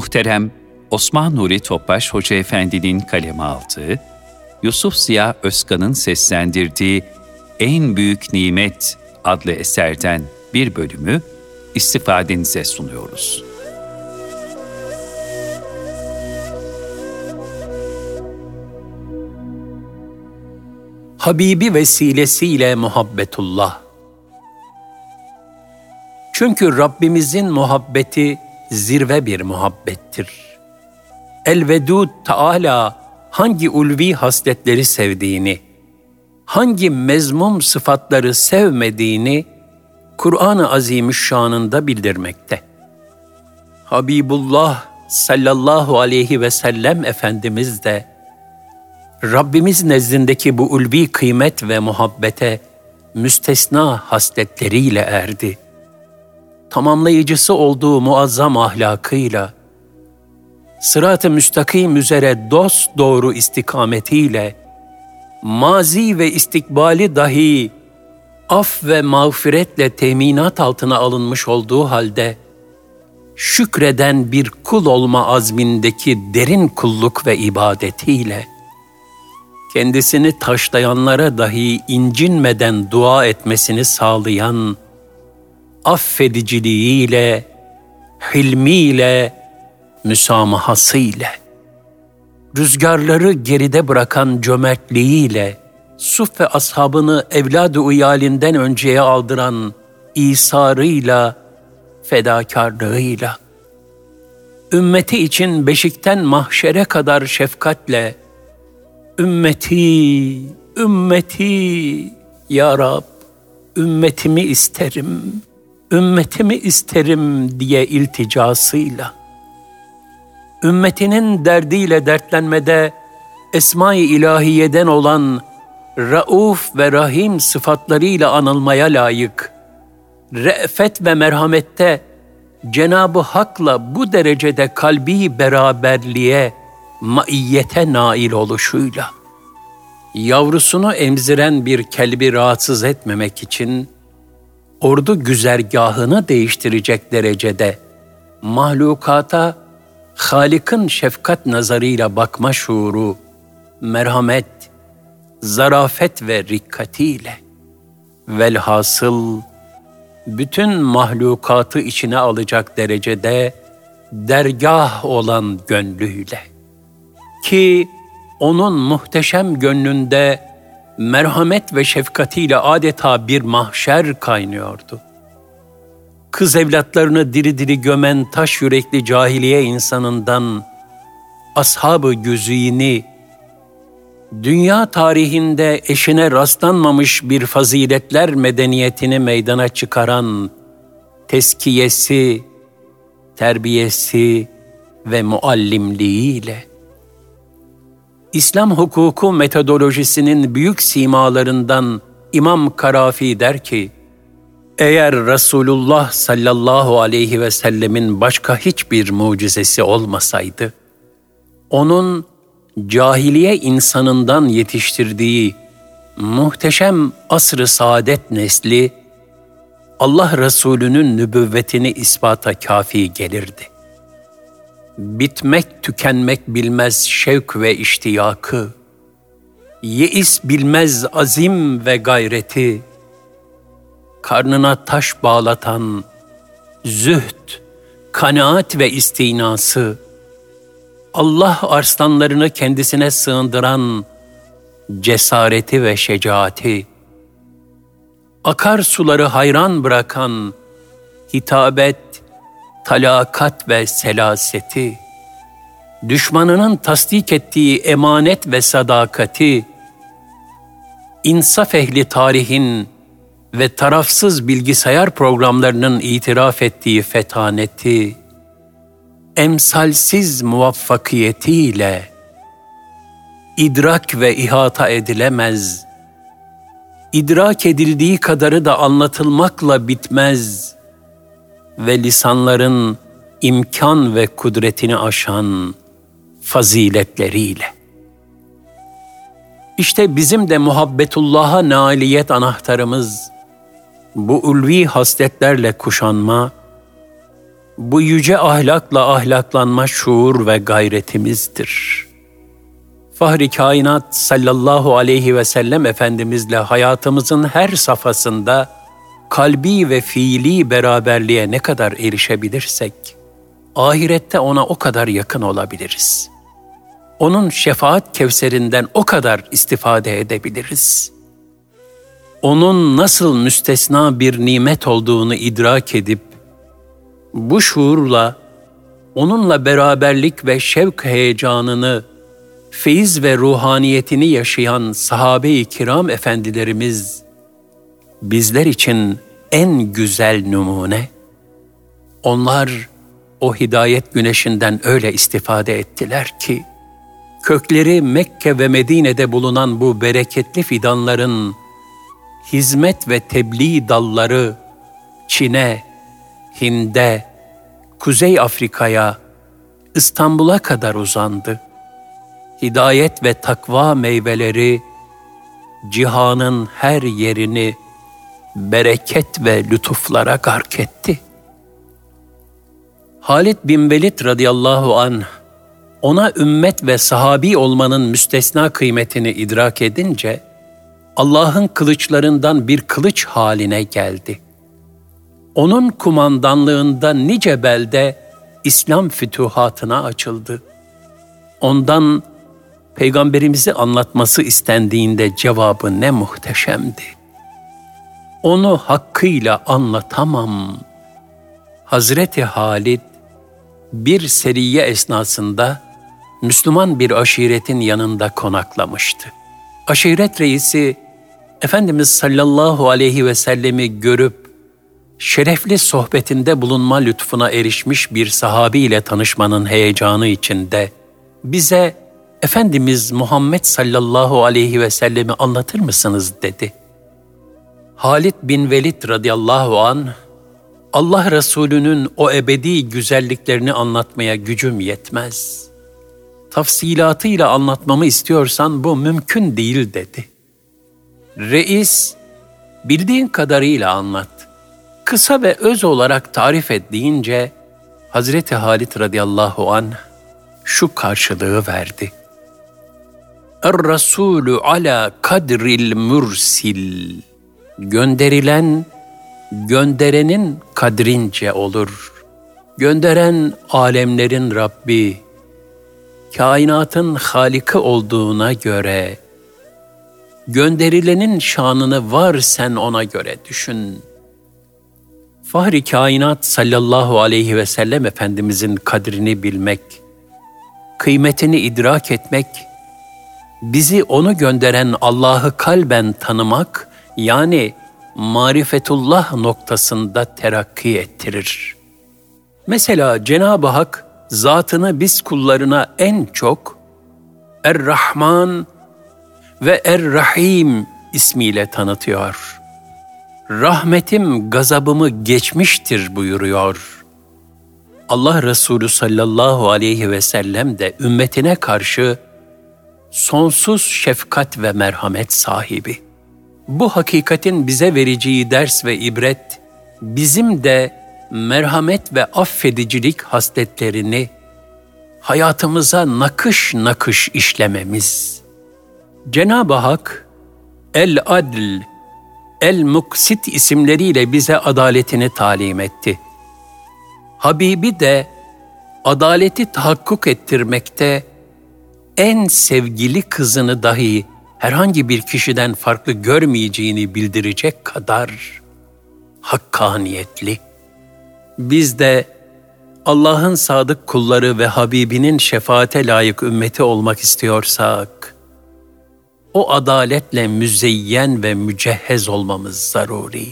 muhterem Osman Nuri Topbaş Hoca Efendi'nin kaleme aldığı, Yusuf Ziya Özkan'ın seslendirdiği En Büyük Nimet adlı eserden bir bölümü istifadenize sunuyoruz. Habibi vesilesiyle muhabbetullah. Çünkü Rabbimizin muhabbeti zirve bir muhabbettir. Elvedud Teala hangi ulvi hasletleri sevdiğini, hangi mezmum sıfatları sevmediğini Kur'an-ı Azimüşşan'ında bildirmekte. Habibullah sallallahu aleyhi ve sellem Efendimiz de Rabbimiz nezdindeki bu ulvi kıymet ve muhabbete müstesna hasletleriyle erdi. Tamamlayıcısı olduğu muazzam ahlakıyla, sırat-ı müstakim üzere dost doğru istikametiyle, mazi ve istikbali dahi af ve mağfiretle teminat altına alınmış olduğu halde, şükreden bir kul olma azmindeki derin kulluk ve ibadetiyle, kendisini taşlayanlara dahi incinmeden dua etmesini sağlayan, affediciliğiyle, hilmiyle, müsamahasıyla, rüzgarları geride bırakan cömertliğiyle, Suf ve ashabını evladı uyalinden önceye aldıran İsa'rıyla, fedakarlığıyla, ümmeti için beşikten mahşere kadar şefkatle, ümmeti, ümmeti, Ya Rab, ümmetimi isterim, ümmetimi isterim diye ilticasıyla, ümmetinin derdiyle dertlenmede Esma-i İlahiye'den olan Rauf ve Rahim sıfatlarıyla anılmaya layık, re'fet ve merhamette Cenab-ı Hak'la bu derecede kalbi beraberliğe, maiyete nail oluşuyla, yavrusunu emziren bir kelbi rahatsız etmemek için, ordu güzergahını değiştirecek derecede mahlukata Halik'in şefkat nazarıyla bakma şuuru, merhamet, zarafet ve rikkatiyle. Velhasıl bütün mahlukatı içine alacak derecede dergah olan gönlüyle. Ki onun muhteşem gönlünde merhamet ve şefkatiyle adeta bir mahşer kaynıyordu. Kız evlatlarını diri diri gömen taş yürekli cahiliye insanından ashab-ı güzini dünya tarihinde eşine rastlanmamış bir faziletler medeniyetini meydana çıkaran teskiyesi, terbiyesi ve muallimliğiyle İslam hukuku metodolojisinin büyük simalarından İmam Karafi der ki, eğer Resulullah sallallahu aleyhi ve sellemin başka hiçbir mucizesi olmasaydı, onun cahiliye insanından yetiştirdiği muhteşem asr-ı saadet nesli, Allah Resulü'nün nübüvvetini ispata kafi gelirdi. Bitmek tükenmek bilmez şevk ve iştiyakı, yeis bilmez azim ve gayreti, karnına taş bağlatan zühd, kanaat ve istinası, Allah arslanlarını kendisine sığındıran cesareti ve şecaati, akar suları hayran bırakan hitabet, talakat ve selaseti, düşmanının tasdik ettiği emanet ve sadakati, insaf ehli tarihin ve tarafsız bilgisayar programlarının itiraf ettiği fetaneti, emsalsiz muvaffakiyetiyle idrak ve ihata edilemez, idrak edildiği kadarı da anlatılmakla bitmez ve lisanların imkan ve kudretini aşan faziletleriyle. İşte bizim de muhabbetullah'a nailiyet anahtarımız, bu ulvi hasletlerle kuşanma, bu yüce ahlakla ahlaklanma şuur ve gayretimizdir. Fahri kainat sallallahu aleyhi ve sellem Efendimizle hayatımızın her safhasında kalbi ve fiili beraberliğe ne kadar erişebilirsek, ahirette ona o kadar yakın olabiliriz. Onun şefaat kevserinden o kadar istifade edebiliriz. Onun nasıl müstesna bir nimet olduğunu idrak edip, bu şuurla onunla beraberlik ve şevk heyecanını, feyiz ve ruhaniyetini yaşayan sahabe-i kiram efendilerimiz bizler için en güzel numune. Onlar o hidayet güneşinden öyle istifade ettiler ki, kökleri Mekke ve Medine'de bulunan bu bereketli fidanların hizmet ve tebliğ dalları Çin'e, Hind'e, Kuzey Afrika'ya, İstanbul'a kadar uzandı. Hidayet ve takva meyveleri cihanın her yerini bereket ve lütuflara gark etti. Halid bin Velid radıyallahu anh ona ümmet ve sahabi olmanın müstesna kıymetini idrak edince Allah'ın kılıçlarından bir kılıç haline geldi. Onun kumandanlığında nice belde İslam fütuhatına açıldı. Ondan peygamberimizi anlatması istendiğinde cevabı ne muhteşemdi. Onu hakkıyla anlatamam. Hazreti Halid bir seriye esnasında Müslüman bir aşiretin yanında konaklamıştı. Aşiret reisi Efendimiz sallallahu aleyhi ve sellemi görüp şerefli sohbetinde bulunma lütfuna erişmiş bir sahabi ile tanışmanın heyecanı içinde bize Efendimiz Muhammed sallallahu aleyhi ve sellemi anlatır mısınız dedi. Halid bin Velid radıyallahu an Allah Resulü'nün o ebedi güzelliklerini anlatmaya gücüm yetmez. Tafsilatıyla anlatmamı istiyorsan bu mümkün değil dedi. Reis, bildiğin kadarıyla anlat. Kısa ve öz olarak tarif et deyince Hazreti Halit radıyallahu an şu karşılığı verdi. Er-Rasulü ala kadril mürsil. Gönderilen gönderenin kadrince olur. Gönderen alemlerin Rabbi, kainatın haliki olduğuna göre, gönderilenin şanını var sen ona göre düşün. Fahri kainat sallallahu aleyhi ve sellem Efendimizin kadrini bilmek, kıymetini idrak etmek, bizi onu gönderen Allah'ı kalben tanımak, yani marifetullah noktasında terakki ettirir. Mesela Cenab-ı Hak zatını biz kullarına en çok Er-Rahman ve Er-Rahim ismiyle tanıtıyor. Rahmetim gazabımı geçmiştir buyuruyor. Allah Resulü sallallahu aleyhi ve sellem de ümmetine karşı sonsuz şefkat ve merhamet sahibi.'' Bu hakikatin bize vereceği ders ve ibret, bizim de merhamet ve affedicilik hasletlerini hayatımıza nakış nakış işlememiz. Cenab-ı Hak, El-Adl, El-Muksit isimleriyle bize adaletini talim etti. Habibi de adaleti tahakkuk ettirmekte en sevgili kızını dahi herhangi bir kişiden farklı görmeyeceğini bildirecek kadar hakkaniyetli. Biz de Allah'ın sadık kulları ve Habibinin şefaate layık ümmeti olmak istiyorsak, o adaletle müzeyyen ve mücehhez olmamız zaruri.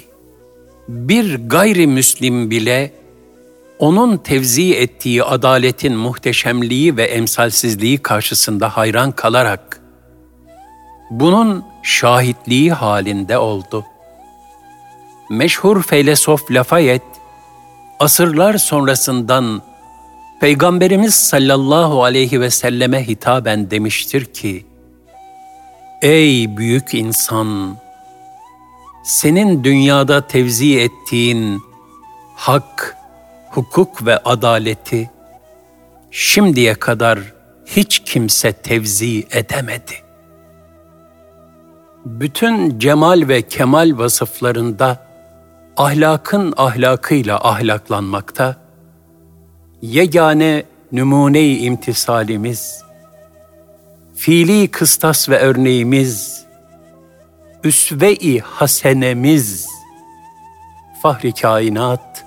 Bir gayrimüslim bile onun tevzi ettiği adaletin muhteşemliği ve emsalsizliği karşısında hayran kalarak bunun şahitliği halinde oldu. Meşhur feylesof Lafayette, asırlar sonrasından Peygamberimiz sallallahu aleyhi ve selleme hitaben demiştir ki, Ey büyük insan! Senin dünyada tevzi ettiğin hak, hukuk ve adaleti şimdiye kadar hiç kimse tevzi edemedi. Bütün cemal ve kemal vasıflarında ahlakın ahlakıyla ahlaklanmakta, yegane numune-i imtisalimiz, fiili kıstas ve örneğimiz, üsve-i hasenemiz, fahri kainat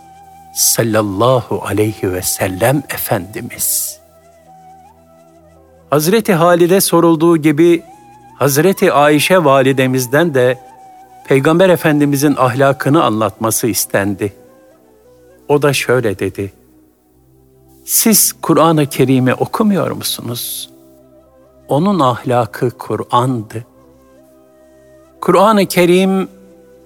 sallallahu aleyhi ve sellem Efendimiz. Hazreti Halide sorulduğu gibi Hazreti Ayşe validemizden de Peygamber Efendimizin ahlakını anlatması istendi. O da şöyle dedi. Siz Kur'an-ı Kerim'i okumuyor musunuz? Onun ahlakı Kur'an'dı. Kur'an-ı Kerim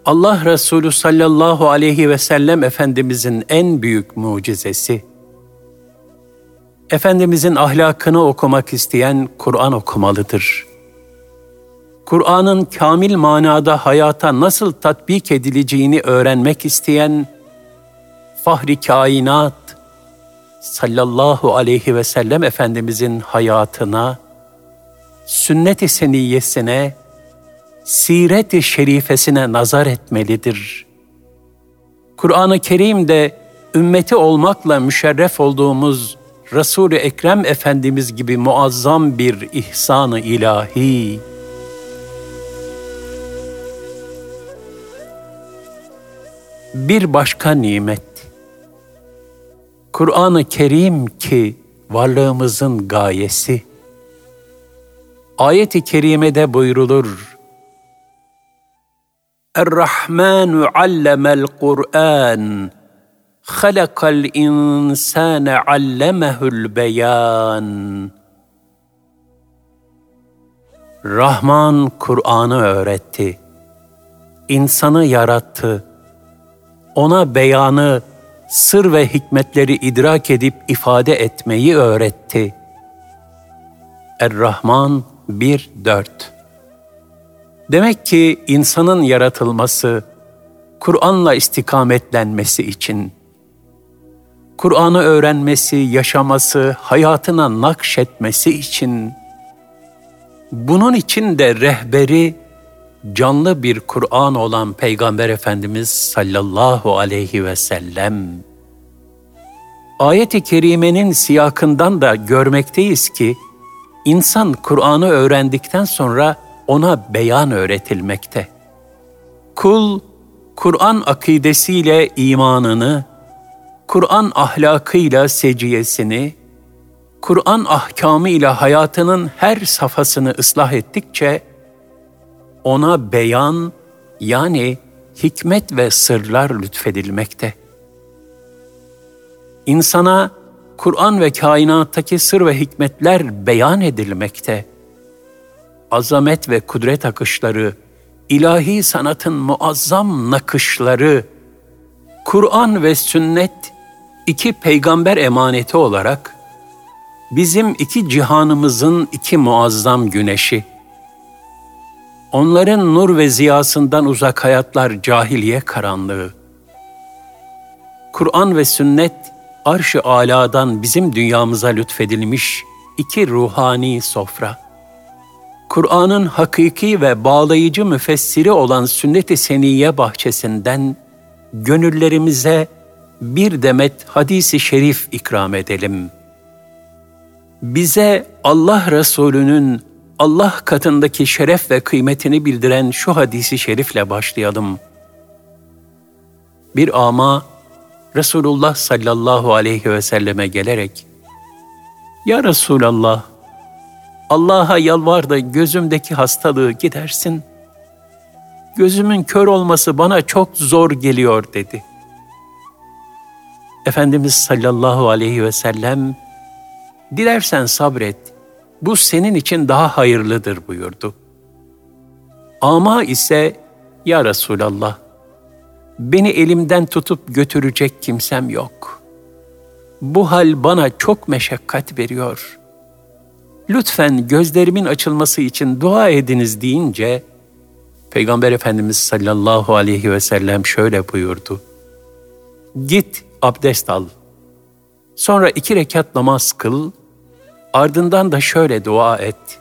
Allah Resulü sallallahu aleyhi ve sellem Efendimizin en büyük mucizesi. Efendimizin ahlakını okumak isteyen Kur'an okumalıdır. Kur'an'ın kamil manada hayata nasıl tatbik edileceğini öğrenmek isteyen Fahri Kainat sallallahu aleyhi ve sellem Efendimizin hayatına, sünnet-i seniyyesine, siret-i şerifesine nazar etmelidir. Kur'an-ı Kerim'de ümmeti olmakla müşerref olduğumuz Resul-i Ekrem Efendimiz gibi muazzam bir ihsan-ı ilahi, bir başka nimet. Kur'an-ı Kerim ki varlığımızın gayesi. Ayet-i kerimede buyrulur. Er-Rahmanu allemel Kur'an. Halakal insane allemehul beyan. Rahman Kur'an'ı öğretti. İnsanı yarattı ona beyanı, sır ve hikmetleri idrak edip ifade etmeyi öğretti. Er-Rahman 1-4 Demek ki insanın yaratılması, Kur'an'la istikametlenmesi için, Kur'an'ı öğrenmesi, yaşaması, hayatına nakşetmesi için, bunun için de rehberi canlı bir Kur'an olan Peygamber Efendimiz sallallahu aleyhi ve sellem. Ayet-i kerimenin siyakından da görmekteyiz ki, insan Kur'an'ı öğrendikten sonra ona beyan öğretilmekte. Kul, Kur'an akidesiyle imanını, Kur'an ahlakıyla seciyesini, Kur'an ahkamıyla hayatının her safhasını ıslah ettikçe, ona beyan yani hikmet ve sırlar lütfedilmekte. İnsana Kur'an ve kainattaki sır ve hikmetler beyan edilmekte. Azamet ve kudret akışları, ilahi sanatın muazzam nakışları, Kur'an ve sünnet iki peygamber emaneti olarak bizim iki cihanımızın iki muazzam güneşi, Onların nur ve ziyasından uzak hayatlar cahiliye karanlığı. Kur'an ve sünnet arş-ı aladan bizim dünyamıza lütfedilmiş iki ruhani sofra. Kur'an'ın hakiki ve bağlayıcı müfessiri olan sünnet-i seniyye bahçesinden gönüllerimize bir demet hadisi şerif ikram edelim. Bize Allah Resulü'nün Allah katındaki şeref ve kıymetini bildiren şu hadisi şerifle başlayalım. Bir ama Resulullah sallallahu aleyhi ve selleme gelerek, Ya Resulallah, Allah'a yalvar da gözümdeki hastalığı gidersin. Gözümün kör olması bana çok zor geliyor dedi. Efendimiz sallallahu aleyhi ve sellem, dilersen sabret, bu senin için daha hayırlıdır buyurdu. Ama ise ya Resulallah beni elimden tutup götürecek kimsem yok. Bu hal bana çok meşakkat veriyor. Lütfen gözlerimin açılması için dua ediniz deyince Peygamber Efendimiz sallallahu aleyhi ve sellem şöyle buyurdu. Git abdest al. Sonra iki rekat namaz kıl, ardından da şöyle dua et.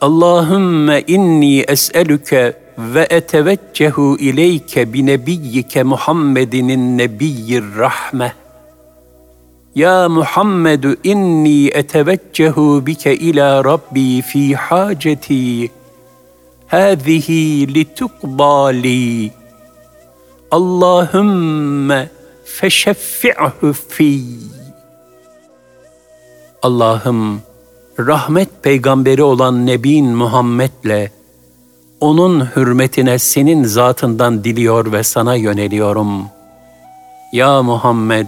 Allahümme inni es'elüke ve eteveccehu ileyke bi nebiyyike Muhammedinin nebiyyir rahme. Ya Muhammedu inni eteveccehu bike ila Rabbi fi haceti. Hâzihi litukbali. Allahümme feşeffi'hu fi. Allah'ım rahmet peygamberi olan Nebin Muhammed'le onun hürmetine senin zatından diliyor ve sana yöneliyorum. Ya Muhammed,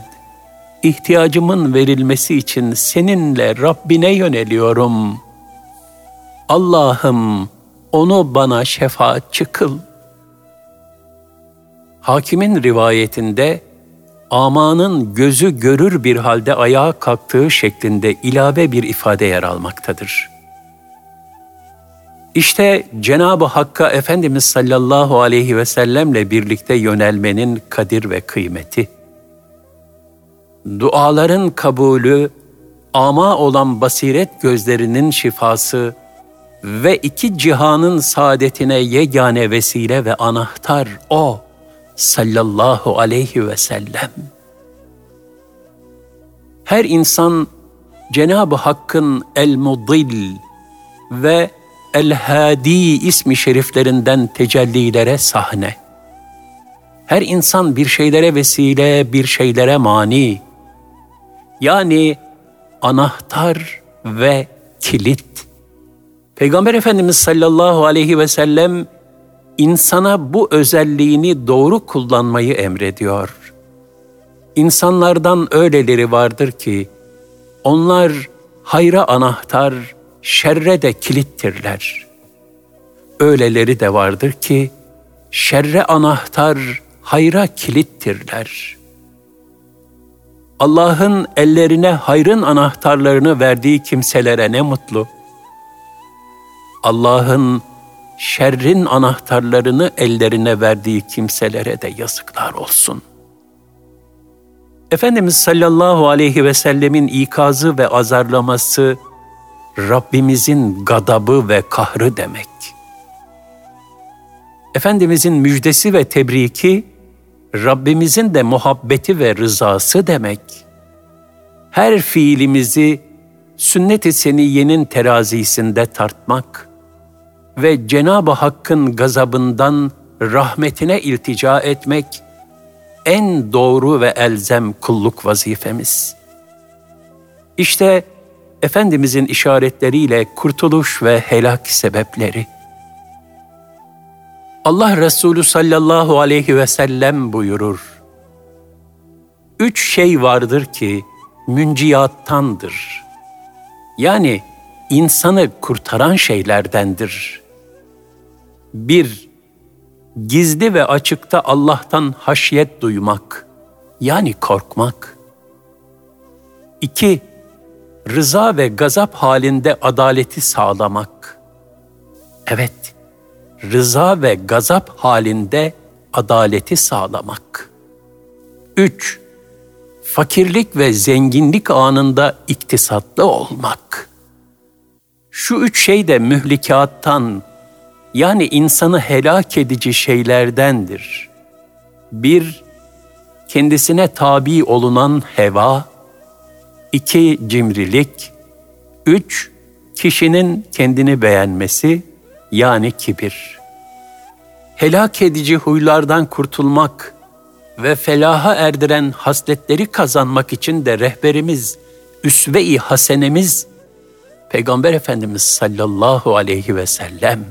ihtiyacımın verilmesi için seninle Rabbine yöneliyorum. Allah'ım onu bana şefaatçi kıl. Hakimin rivayetinde amanın gözü görür bir halde ayağa kalktığı şeklinde ilave bir ifade yer almaktadır. İşte Cenab-ı Hakk'a Efendimiz sallallahu aleyhi ve sellemle birlikte yönelmenin kadir ve kıymeti. Duaların kabulü, ama olan basiret gözlerinin şifası ve iki cihanın saadetine yegane vesile ve anahtar O sallallahu aleyhi ve sellem. Her insan Cenab-ı Hakk'ın El-Mudil ve El-Hadi ismi şeriflerinden tecellilere sahne. Her insan bir şeylere vesile, bir şeylere mani. Yani anahtar ve kilit. Peygamber Efendimiz sallallahu aleyhi ve sellem insana bu özelliğini doğru kullanmayı emrediyor. İnsanlardan öyleleri vardır ki onlar hayra anahtar, şerre de kilittirler. Öyleleri de vardır ki şerre anahtar, hayra kilittirler. Allah'ın ellerine hayrın anahtarlarını verdiği kimselere ne mutlu. Allah'ın şerrin anahtarlarını ellerine verdiği kimselere de yazıklar olsun. Efendimiz sallallahu aleyhi ve sellemin ikazı ve azarlaması Rabbimizin gadabı ve kahrı demek. Efendimizin müjdesi ve tebriki Rabbimizin de muhabbeti ve rızası demek. Her fiilimizi sünnet-i seniyenin terazisinde tartmak ve Cenab-ı Hakk'ın gazabından rahmetine iltica etmek en doğru ve elzem kulluk vazifemiz. İşte Efendimizin işaretleriyle kurtuluş ve helak sebepleri. Allah Resulü sallallahu aleyhi ve sellem buyurur. Üç şey vardır ki münciyattandır. Yani insanı kurtaran şeylerdendir. Bir, gizli ve açıkta Allah'tan haşyet duymak, yani korkmak. İki, rıza ve gazap halinde adaleti sağlamak. Evet, rıza ve gazap halinde adaleti sağlamak. 3. Fakirlik ve zenginlik anında iktisatlı olmak. Şu üç şey de mühlikattan, yani insanı helak edici şeylerdendir. Bir, kendisine tabi olunan heva, iki cimrilik, üç kişinin kendini beğenmesi yani kibir. Helak edici huylardan kurtulmak ve felaha erdiren hasletleri kazanmak için de rehberimiz, üsve-i hasenemiz Peygamber Efendimiz sallallahu aleyhi ve sellem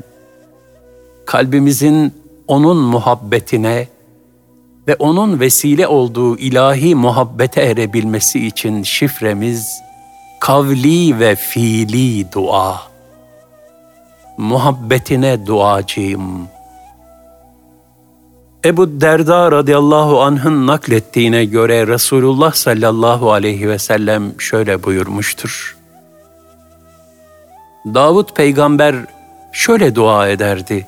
kalbimizin onun muhabbetine ve onun vesile olduğu ilahi muhabbete erebilmesi için şifremiz kavli ve fiili dua. Muhabbetine duacıyım. Ebu Derda radıyallahu anh'ın naklettiğine göre Resulullah sallallahu aleyhi ve sellem şöyle buyurmuştur. Davut peygamber şöyle dua ederdi.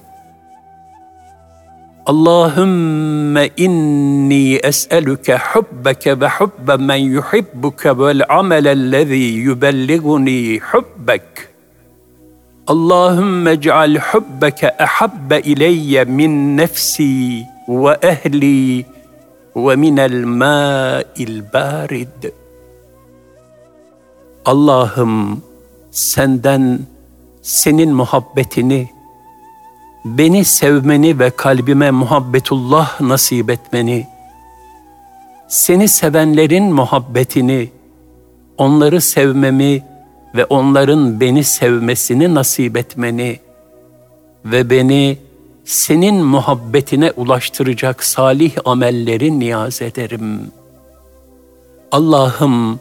Allahümme inni es'eluke hubbeke ve hubbe men yuhibbuke vel amelellezî yubelliguni hubbek. Allahümme ceal hubbeke ehabbe ileyye min nefsi ve ehli ve minel mâil bârid. Allah'ım senden senin muhabbetini, beni sevmeni ve kalbime muhabbetullah nasip etmeni, seni sevenlerin muhabbetini, onları sevmemi ve onların beni sevmesini nasip etmeni ve beni senin muhabbetine ulaştıracak salih amelleri niyaz ederim. Allah'ım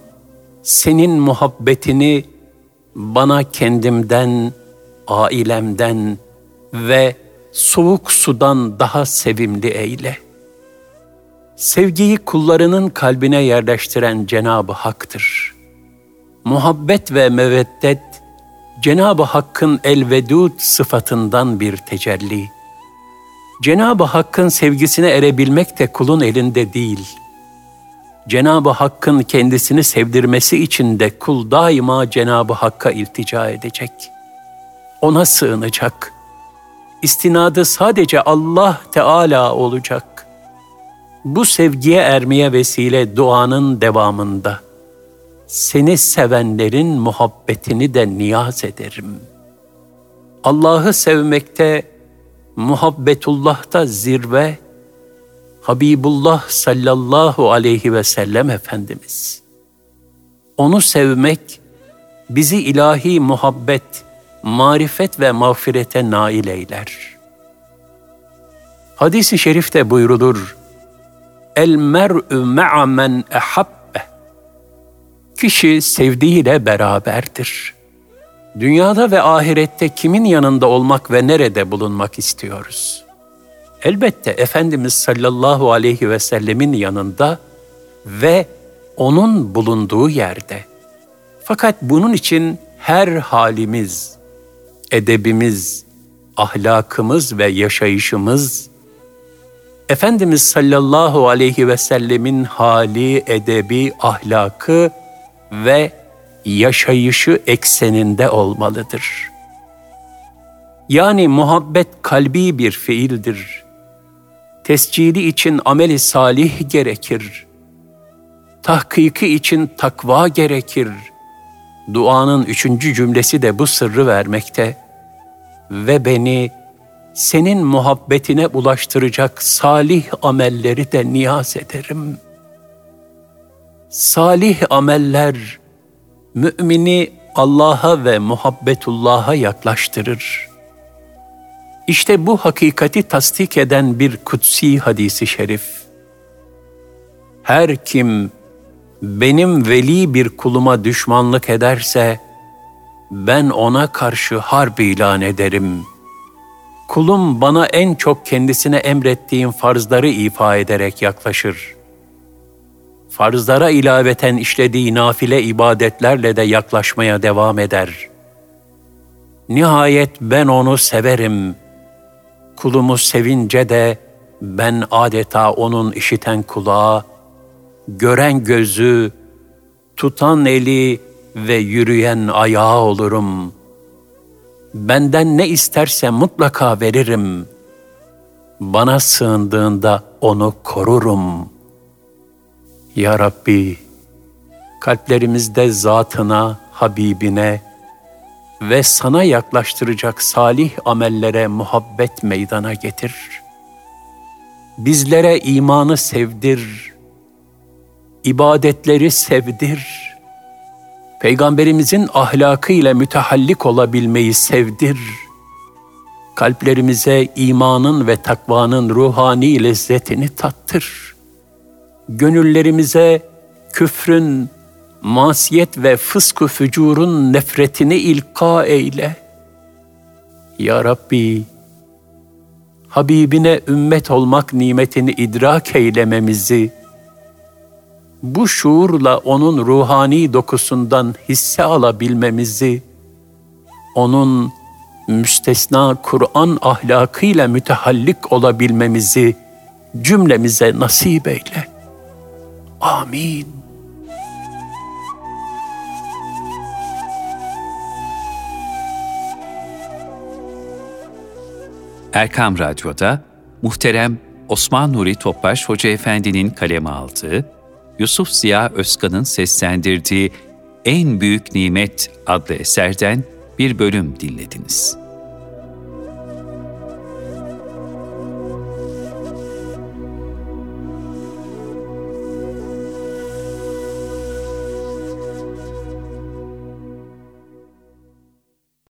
senin muhabbetini bana kendimden, ailemden ve soğuk sudan daha sevimli eyle. Sevgiyi kullarının kalbine yerleştiren Cenab-ı Hak'tır. Muhabbet ve meveddet, Cenab-ı Hakk'ın el-vedud sıfatından bir tecelli. Cenab-ı Hakk'ın sevgisine erebilmek de kulun elinde değil.'' Cenab-ı Hakk'ın kendisini sevdirmesi için de kul daima Cenab-ı Hakk'a iltica edecek. Ona sığınacak. İstinadı sadece Allah Teala olacak. Bu sevgiye ermeye vesile duanın devamında. Seni sevenlerin muhabbetini de niyaz ederim. Allah'ı sevmekte, muhabbetullah'ta zirve, Habibullah sallallahu aleyhi ve sellem Efendimiz. Onu sevmek bizi ilahi muhabbet, marifet ve mağfirete nail eyler. Hadis-i şerifte buyrulur, El mer'ü ma'a men ehabbe. Kişi sevdiğiyle beraberdir. Dünyada ve ahirette kimin yanında olmak ve nerede bulunmak istiyoruz?'' Elbette Efendimiz sallallahu aleyhi ve sellemin yanında ve onun bulunduğu yerde. Fakat bunun için her halimiz, edebimiz, ahlakımız ve yaşayışımız Efendimiz sallallahu aleyhi ve sellemin hali, edebi, ahlakı ve yaşayışı ekseninde olmalıdır. Yani muhabbet kalbi bir fiildir tescili için ameli salih gerekir. Tahkiki için takva gerekir. Duanın üçüncü cümlesi de bu sırrı vermekte. Ve beni senin muhabbetine ulaştıracak salih amelleri de niyaz ederim. Salih ameller mümini Allah'a ve muhabbetullah'a yaklaştırır.'' İşte bu hakikati tasdik eden bir kutsi hadisi şerif. Her kim benim veli bir kuluma düşmanlık ederse, ben ona karşı harp ilan ederim. Kulum bana en çok kendisine emrettiğim farzları ifa ederek yaklaşır. Farzlara ilaveten işlediği nafile ibadetlerle de yaklaşmaya devam eder. Nihayet ben onu severim.'' Kulumu sevince de ben adeta onun işiten kulağı, gören gözü, tutan eli ve yürüyen ayağı olurum. Benden ne isterse mutlaka veririm. Bana sığındığında onu korurum. Ya Rabbi, kalplerimizde zatına, Habibine, ve sana yaklaştıracak salih amellere muhabbet meydana getir. Bizlere imanı sevdir, ibadetleri sevdir, Peygamberimizin ahlakı ile mütehallik olabilmeyi sevdir. Kalplerimize imanın ve takvanın ruhani lezzetini tattır. Gönüllerimize küfrün, masiyet ve fıskı fücurun nefretini ilka eyle. Ya Rabbi, Habibine ümmet olmak nimetini idrak eylememizi, bu şuurla onun ruhani dokusundan hisse alabilmemizi, onun müstesna Kur'an ahlakıyla mütehallik olabilmemizi cümlemize nasip eyle. Amin. Erkam Radyo'da muhterem Osman Nuri Topbaş Hoca Efendi'nin kaleme aldığı, Yusuf Ziya Özkan'ın seslendirdiği En Büyük Nimet adlı eserden bir bölüm dinlediniz.